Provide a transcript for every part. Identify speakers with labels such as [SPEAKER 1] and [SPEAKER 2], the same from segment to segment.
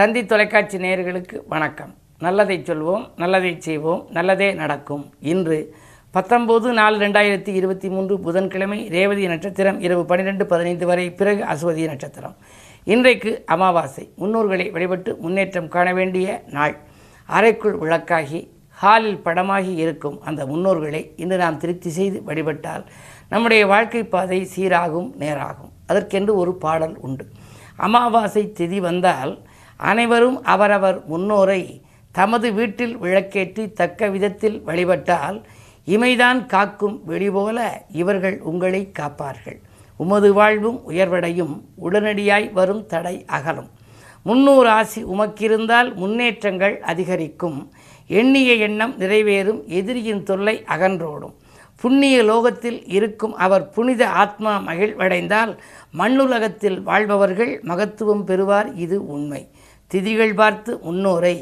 [SPEAKER 1] தந்தி தொலைக்காட்சி நேயர்களுக்கு வணக்கம். நல்லதை சொல்வோம் நல்லதை செய்வோம் நல்லதே நடக்கும். இன்று பத்தொம்போது நாலு ரெண்டாயிரத்தி இருபத்தி மூன்று புதன்கிழமை ரேவதி நட்சத்திரம் இரவு பன்னிரெண்டு பதினைந்து வரை பிறகு அசுவதி நட்சத்திரம். இன்றைக்கு அமாவாசை. முன்னோர்களை வழிபட்டு முன்னேற்றம் காண வேண்டிய நாள். அறைக்குள் விளக்காகி ஹாலில் படமாகி இருக்கும் அந்த முன்னோர்களை இன்று நாம் திருப்தி செய்து வழிபட்டால் நம்முடைய வாழ்க்கை பாதை சீராகும் நேராகும். அதற்கென்று ஒரு பாடல் உண்டு. அமாவாசை திதி வந்தால் அனைவரும் அவரவர் முன்னோரை தமது வீட்டில் விளக்கேற்றி தக்க விதத்தில் வழிபட்டால் இமைதான் காக்கும் வெளிபோல இவர்கள் உங்களை காப்பார்கள். உமது வாழ்வும் உயர்வடையும். உடனடியாய் வரும் தடை அகலும். முன்னூறு ஆசி உமக்கிருந்தால் முன்னேற்றங்கள் அதிகரிக்கும். எண்ணிய எண்ணம் நிறைவேறும். எதிரியின் தொல்லை அகன்றோடும். புண்ணிய லோகத்தில் இருக்கும் அவர் புனித ஆத்மா மகிழ்வடைந்தால் மண்ணுலகத்தில் வாழ்பவர்கள் மகத்துவம் பெறுவார். இது உண்மை. திதிகள் பார்த்து முன்னோரை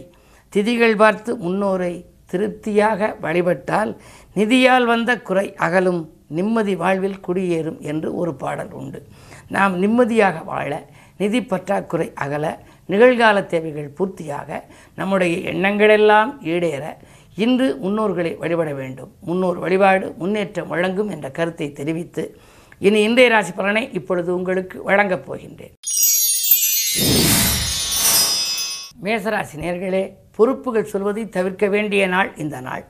[SPEAKER 1] திதிகள் பார்த்து முன்னோரை திருப்தியாக வழிபட்டால் நிதியால் வந்த குறை அகலும் நிம்மதி வாழ்வில் குடியேறும் என்று ஒரு பாடல் உண்டு. நாம் நிம்மதியாக வாழ நிதி பற்றாக்குறை அகல நிகழ்கால தேவைகள் பூர்த்தியாக நம்முடைய எண்ணங்களெல்லாம் ஈடேற இன்று முன்னோர்களை வழிபட வேண்டும். முன்னோர் வழிபாடு முன்னேற்றம் வழங்கும் என்ற கருத்தை தெரிவித்து இனி இன்றைய ராசி பலனை இப்பொழுது உங்களுக்கு வழங்கப் போகின்றேன். மேசராசி நேர்களே பொறுப்புகள் சொல்வதை தவிர்க்க வேண்டிய நாள் இந்த நாள்.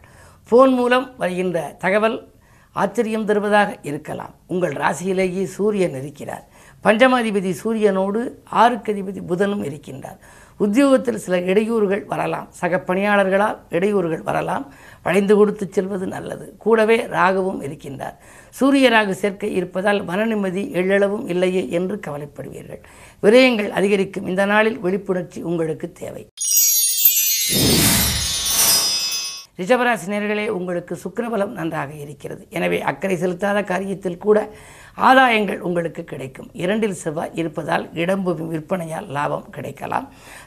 [SPEAKER 1] ஃபோன் மூலம் வருகின்ற தகவல் ஆச்சரியம் தருவதாக இருக்கலாம். உங்கள் ராசியிலேயே சூரியன் இருக்கிறார். பஞ்சமாதிபதி சூரியனோடு ஆறுக்கு அதிபதி புதனும் இருக்கின்றார். உத்தியோகத்தில் சில இடையூறுகள் வரலாம். சக பணியாளர்களால் இடையூறுகள் வரலாம். வளைந்து கொடுத்து செல்வது நல்லது. கூடவே ராகுவும் இருக்கின்றார். சூரிய ராகு சேர்க்கை இருப்பதால் மன நிம்மதி எள்ளளவும் இல்லையே என்று கவலைப்படுவீர்கள். விரயங்கள் அதிகரிக்கும். இந்த நாளில் விழிப்புணர்ச்சி உங்களுக்கு தேவை. ரிஷபராசி நேர்களே உங்களுக்கு சுக்கரபலம் நன்றாக இருக்கிறது. எனவே அக்கறை செலுத்தாத காரியத்தில் கூட ஆதாயங்கள் உங்களுக்கு கிடைக்கும். இரண்டில் செவ்வாய் இருப்பதால் இடம்பு விற்பனையால் லாபம் கிடைக்கலாம்.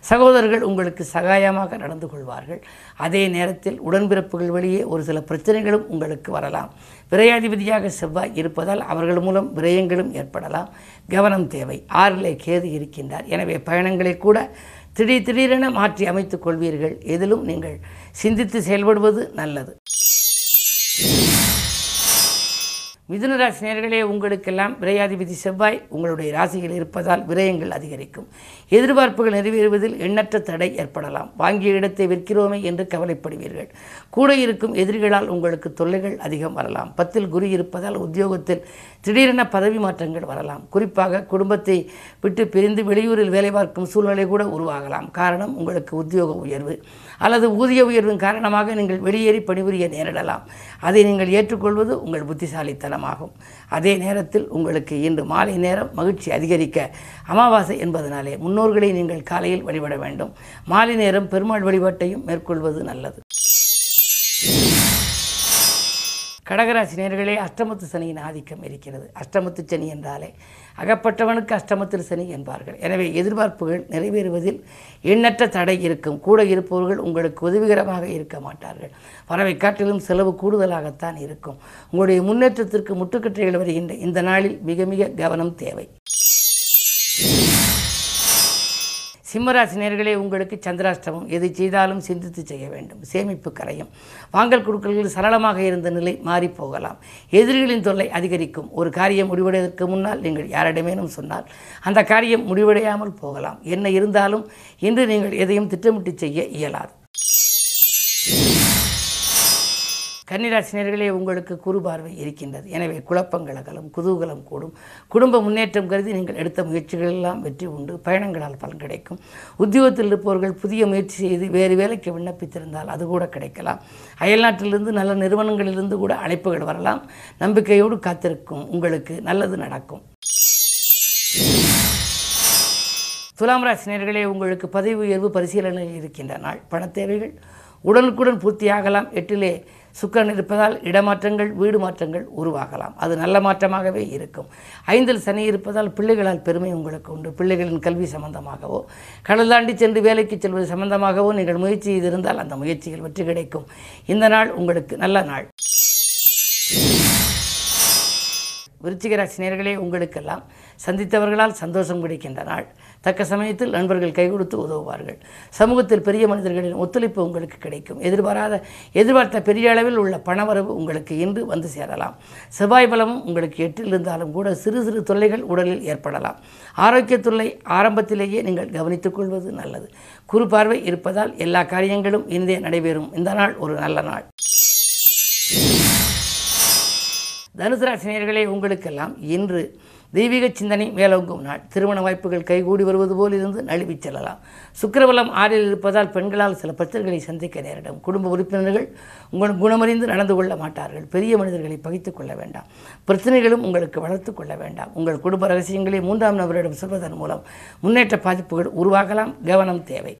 [SPEAKER 1] சகோதரர்கள் உங்களுக்கு சகாயமாக நடந்து கொள்வார்கள். அதே நேரத்தில் உடன்பிறப்புகள் வழியே ஒரு சில பிரச்சனைகளும் உங்களுக்கு வரலாம். விரையாதிபதியாக செவ்வாய் இருப்பதால் அவர்கள் மூலம் விரயங்களும் ஏற்படலாம். கவனம் தேவை. ஆறிலே கேது இருக்கின்றார். எனவே பயணங்களை கூட திடீர் திடீரென மாற்றி அமைத்துக் கொள்வீர்கள். எதிலும் நீங்கள் சிந்தித்து செயல்படுவது நல்லது. மிதுன நேர்களே உங்களுக்கெல்லாம் விரையாதிபதி செவ்வாய் உங்களுடைய ராசியில் இருப்பதால் விரயங்கள் அதிகரிக்கும். எதிர்பார்ப்புகள் நிறைவேறுவதில் எண்ணற்ற தடை ஏற்படலாம். வாங்கிய இடத்தை விற்கிறோமே என்று கவலைப்படுவீர்கள். கூட இருக்கும் எதிரிகளால் உங்களுக்கு தொல்லைகள் அதிகம் வரலாம். பத்தில் குரு இருப்பதால் உத்தியோகத்தில் திடீரென பதவி மாற்றங்கள் வரலாம். குறிப்பாக குடும்பத்தை விட்டு பிரிந்து வெளியூரில் வேலை பார்க்கும் சூழ்நிலை கூட உருவாகலாம். காரணம் உங்களுக்கு உத்தியோக உயர்வு அல்லது ஊதிய உயர்வின் காரணமாக நீங்கள் வெளியேறி பணிபுரிய நேரிடலாம். அதை நீங்கள் ஏற்றுக்கொள்வது உங்கள் நேரமாகும் அதே நேரத்தில் உங்களுக்கு இன்று மாலை நேரம் மகிழ்ச்சி அதிகரிக்க அமாவாசை என்பதனாலே முன்னோர்களை நீங்கள் காலையில் வழிபட வேண்டும். மாலை நேரம் பெருமாள் வழிபாட்டையும் மேற்கொள்வது நல்லது. கடகராசி நேர்களே அஷ்டமத்து சனியின் ஆதிக்கம் இருக்கிறது. அஷ்டமத்து சனி என்றாலே அகப்பட்டவனுக்கு அஷ்டமத்தில் சனி என்பார்கள். எனவே எதிர்பார்ப்புகள் நிறைவேறுவதில் எண்ணற்ற தடை இருக்கும். கூட இருப்பவர்கள் உங்களுக்கு உதவிகரமாக இருக்க மாட்டார்கள். பறவை காட்டிலும் செலவு கூடுதலாகத்தான் இருக்கும். உங்களுடைய முன்னேற்றத்திற்கு முட்டுக்கட்டைகள் வருகின்ற இந்த நாளில் மிக மிக கவனம் தேவை. சிம்மராசினியர்களே உங்களுக்கு சந்திராஷ்டமம். எதை செய்தாலும் சிந்தித்து செய்ய வேண்டும். சேமிப்பு கரையும். வாங்கல் கொடுக்கல்கள் சரளமாக இருந்த நிலை மாறிப்போகலாம். எதிரிகளின் தொல்லை அதிகரிக்கும். ஒரு காரியம் முடிவடைவதற்கு முன்னால் நீங்கள் யாரிடமேனும் சொன்னால் அந்த காரியம் முடிவடையாமல் போகலாம். என்ன இருந்தாலும் இன்று நீங்கள் எதையும் திட்டமிட்டு செய்ய இயலாது. கன்னிராசினியர்களே உங்களுக்கு குறு பார்வை இருக்கின்றது. எனவே குழப்பங்கள் அகலும் குதூகலம் கூடும். குடும்ப முன்னேற்றம் கருதி நீங்கள் எடுத்த முயற்சிகள் எல்லாம் வெற்றி உண்டு. பயணங்களால் பலன் கிடைக்கும். உத்தியோகத்தில் இருப்பவர்கள் புதிய முயற்சி செய்து வேறு வேலைக்கு விண்ணப்பித்திருந்தால் அது கூட கிடைக்கலாம். அயல்நாட்டிலிருந்து நல்ல நிறுவனங்களிலிருந்து கூட அழைப்புகள் வரலாம். நம்பிக்கையோடு காத்திருக்கும். உங்களுக்கு நல்லது நடக்கும். துலாம் ராசினியர்களே உங்களுக்கு பதவி உயர்வு பரிசீலனையில் இருக்கின்ற நாள். பண தேவைகள் உடனுக்குடன் பூர்த்தியாகலாம். எட்டிலே சுக்கரன் இருப்பதால் இடமாற்றங்கள் வீடு மாற்றங்கள் உருவாகலாம். அது நல்ல மாற்றமாகவே இருக்கும். ஐந்தில் சனி இருப்பதால் பிள்ளைகளால் பெருமை உங்களுக்கு உண்டு. பிள்ளைகளின் கல்வி சம்பந்தமாகவோ கடல் தாண்டி சென்று வேலைக்கு செல்வது சம்பந்தமாகவோ நீங்கள் முயற்சி செய்திருந்தால் அந்த முயற்சிகள் வெற்றி கிடைக்கும். இந்த நாள் உங்களுக்கு நல்ல நாள். விருச்சிகராசினியர்களே உங்களுக்கெல்லாம் சந்தித்தவர்களால் சந்தோஷம் கிடைக்கின்ற நாள். தக்க சமயத்தில் நண்பர்கள் கை கொடுத்து உதவுவார்கள். சமூகத்தில் பெரிய மனிதர்களின் ஒத்துழைப்பு உங்களுக்கு கிடைக்கும். எதிர்பாராத எதிர்பார்த்த பெரிய அளவில் உள்ள பணவரவு உங்களுக்கு இன்று வந்து சேரலாம். செவ்வாய் பலமும் உங்களுக்கு எட்டில் இருந்தாலும் கூட சிறு சிறு தொல்லைகள் உடலில் ஏற்படலாம். ஆரோக்கிய தொல்லை ஆரம்பத்திலேயே நீங்கள் கவனித்துக் கொள்வது நல்லது. குறு பார்வை இருப்பதால் எல்லா காரியங்களும் இன்றே நடைபெறும். இந்த நாள் ஒரு நல்ல நாள். தனுசு ராசினியர்களே உங்களுக்கெல்லாம் இன்று தெய்வீக சிந்தனை மேலோங்கும் நாள். திருமண வாய்ப்புகள் கைகூடி வருவது போல் இருந்து நழுவிச் செல்லலாம். சுக்கிரபலம் ஆறில் இருப்பதால் பெண்களால் சில பிரச்சனைகளை சந்திக்க நேரிடும். குடும்ப உறுப்பினர்கள் உங்கள் குணமறிந்து நடந்து கொள்ள மாட்டார்கள். பெரிய மனிதர்களை பகித்துக் கொள்ள வேண்டாம். பிரச்சனைகளும் உங்களுக்கு வளர்த்து கொள்ள வேண்டாம். உங்கள் குடும்ப ரகசியங்களை மூன்றாம் நபரிடம் சொல்வதன் மூலம் முன்னேற்ற பாதிப்புகள் உருவாகலாம். கவனம் தேவை.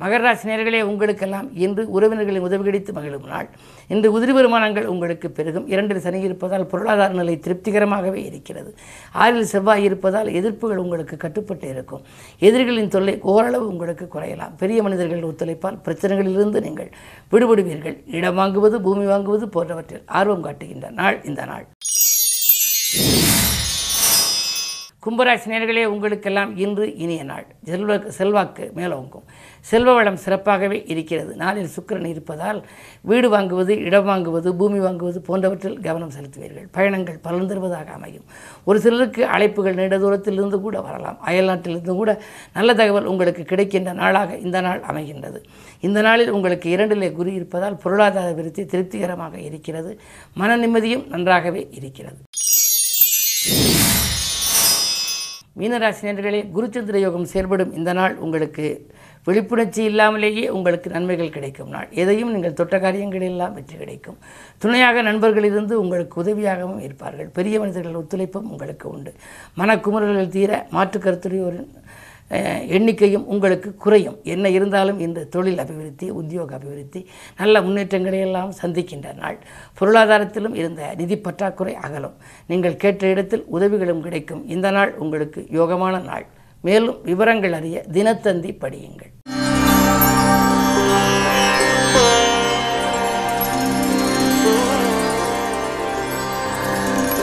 [SPEAKER 1] மகராசி நேர்களே உங்களுக்கெல்லாம் இன்று உறவினர்களின் உதவி கிடைத்து மகிழும் நாள். இன்று உதிரி வருமானங்கள் உங்களுக்கு பெருகும். இரண்டில் சனி இருப்பதால் பொருளாதார நிலை திருப்திகரமாகவே இருக்கிறது. ஆறில் செவ்வாய் இருப்பதால் எதிர்ப்புகள் உங்களுக்கு கட்டுப்பட்டு இருக்கும். எதிரிகளின் தொல்லை ஓரளவு உங்களுக்கு குறையலாம். பெரிய மனிதர்கள் ஒத்துழைப்பால் பிரச்சனைகளிலிருந்து நீங்கள் விடுபடுவீர்கள். இடம் வாங்குவது பூமி வாங்குவது போன்றவற்றில் ஆர்வம் காட்டுகின்ற நாள் இந்த நாள். கும்பராசி நேர்களே உங்களுக்கெல்லாம் இன்று இனிய நாள். செல்வ செல்வாக்கு மேலோங்கும் செல்வ வளம் சிறப்பாகவே இருக்கிறது. நாளில் சுக்கரன் இருப்பதால் வீடு வாங்குவது இடம் வாங்குவது பூமி வாங்குவது போன்றவற்றில் கவனம் செலுத்துவீர்கள். பயணங்கள் பலன் தருவதாக அமையும். ஒரு சிலருக்கு அழைப்புகள் நீண்ட தூரத்திலிருந்து கூட வரலாம். அயல்நாட்டிலிருந்து கூட நல்ல தகவல் உங்களுக்கு கிடைக்கின்ற நாளாக இந்த நாள் அமைகின்றது. இந்த நாளில் உங்களுக்கு இரண்டிலே குரு இருப்பதால் பொருளாதார விருத்தி திருப்திகரமாக இருக்கிறது. மன நிம்மதியும் நன்றாகவே இருக்கிறது. மீனராசினியர்களே குருச்சந்திர யோகம் செயல்படும் இந்த நாள் உங்களுக்கு விழிப்புணர்ச்சி இல்லாமலேயே உங்களுக்கு நன்மைகள் கிடைக்கும் நாள். எதையும் நீங்கள் தொட்ட காரியங்கள் எல்லாம் வெற்றி கிடைக்கும். துணையாக நண்பர்களிலிருந்து உங்களுக்கு உதவியாகவும் இருப்பார்கள். பெரிய மனிதர்கள் ஒத்துழைப்பும் உங்களுக்கு உண்டு. மனக்குமுறல்கள் தீர மாற்று கருத்துடையோரின் எண்ணிக்கையும் உங்களுக்கு குறையும். என்ன இருந்தாலும் இந்த தொழில் அபிவிருத்தி உத்தியோக அபிவிருத்தி நல்ல முன்னேற்றங்களை எல்லாம் சந்திக்கின்ற நாள். பொருளாதாரத்திலும் இருந்த நிதி பற்றாக்குறை அகலும். நீங்கள் கேட்ட இடத்தில் உதவிகளும் கிடைக்கும். இந்த நாள் உங்களுக்கு யோகமான நாள். மேலும் விவரங்கள் அறிய தினத்தந்தி படியுங்கள்.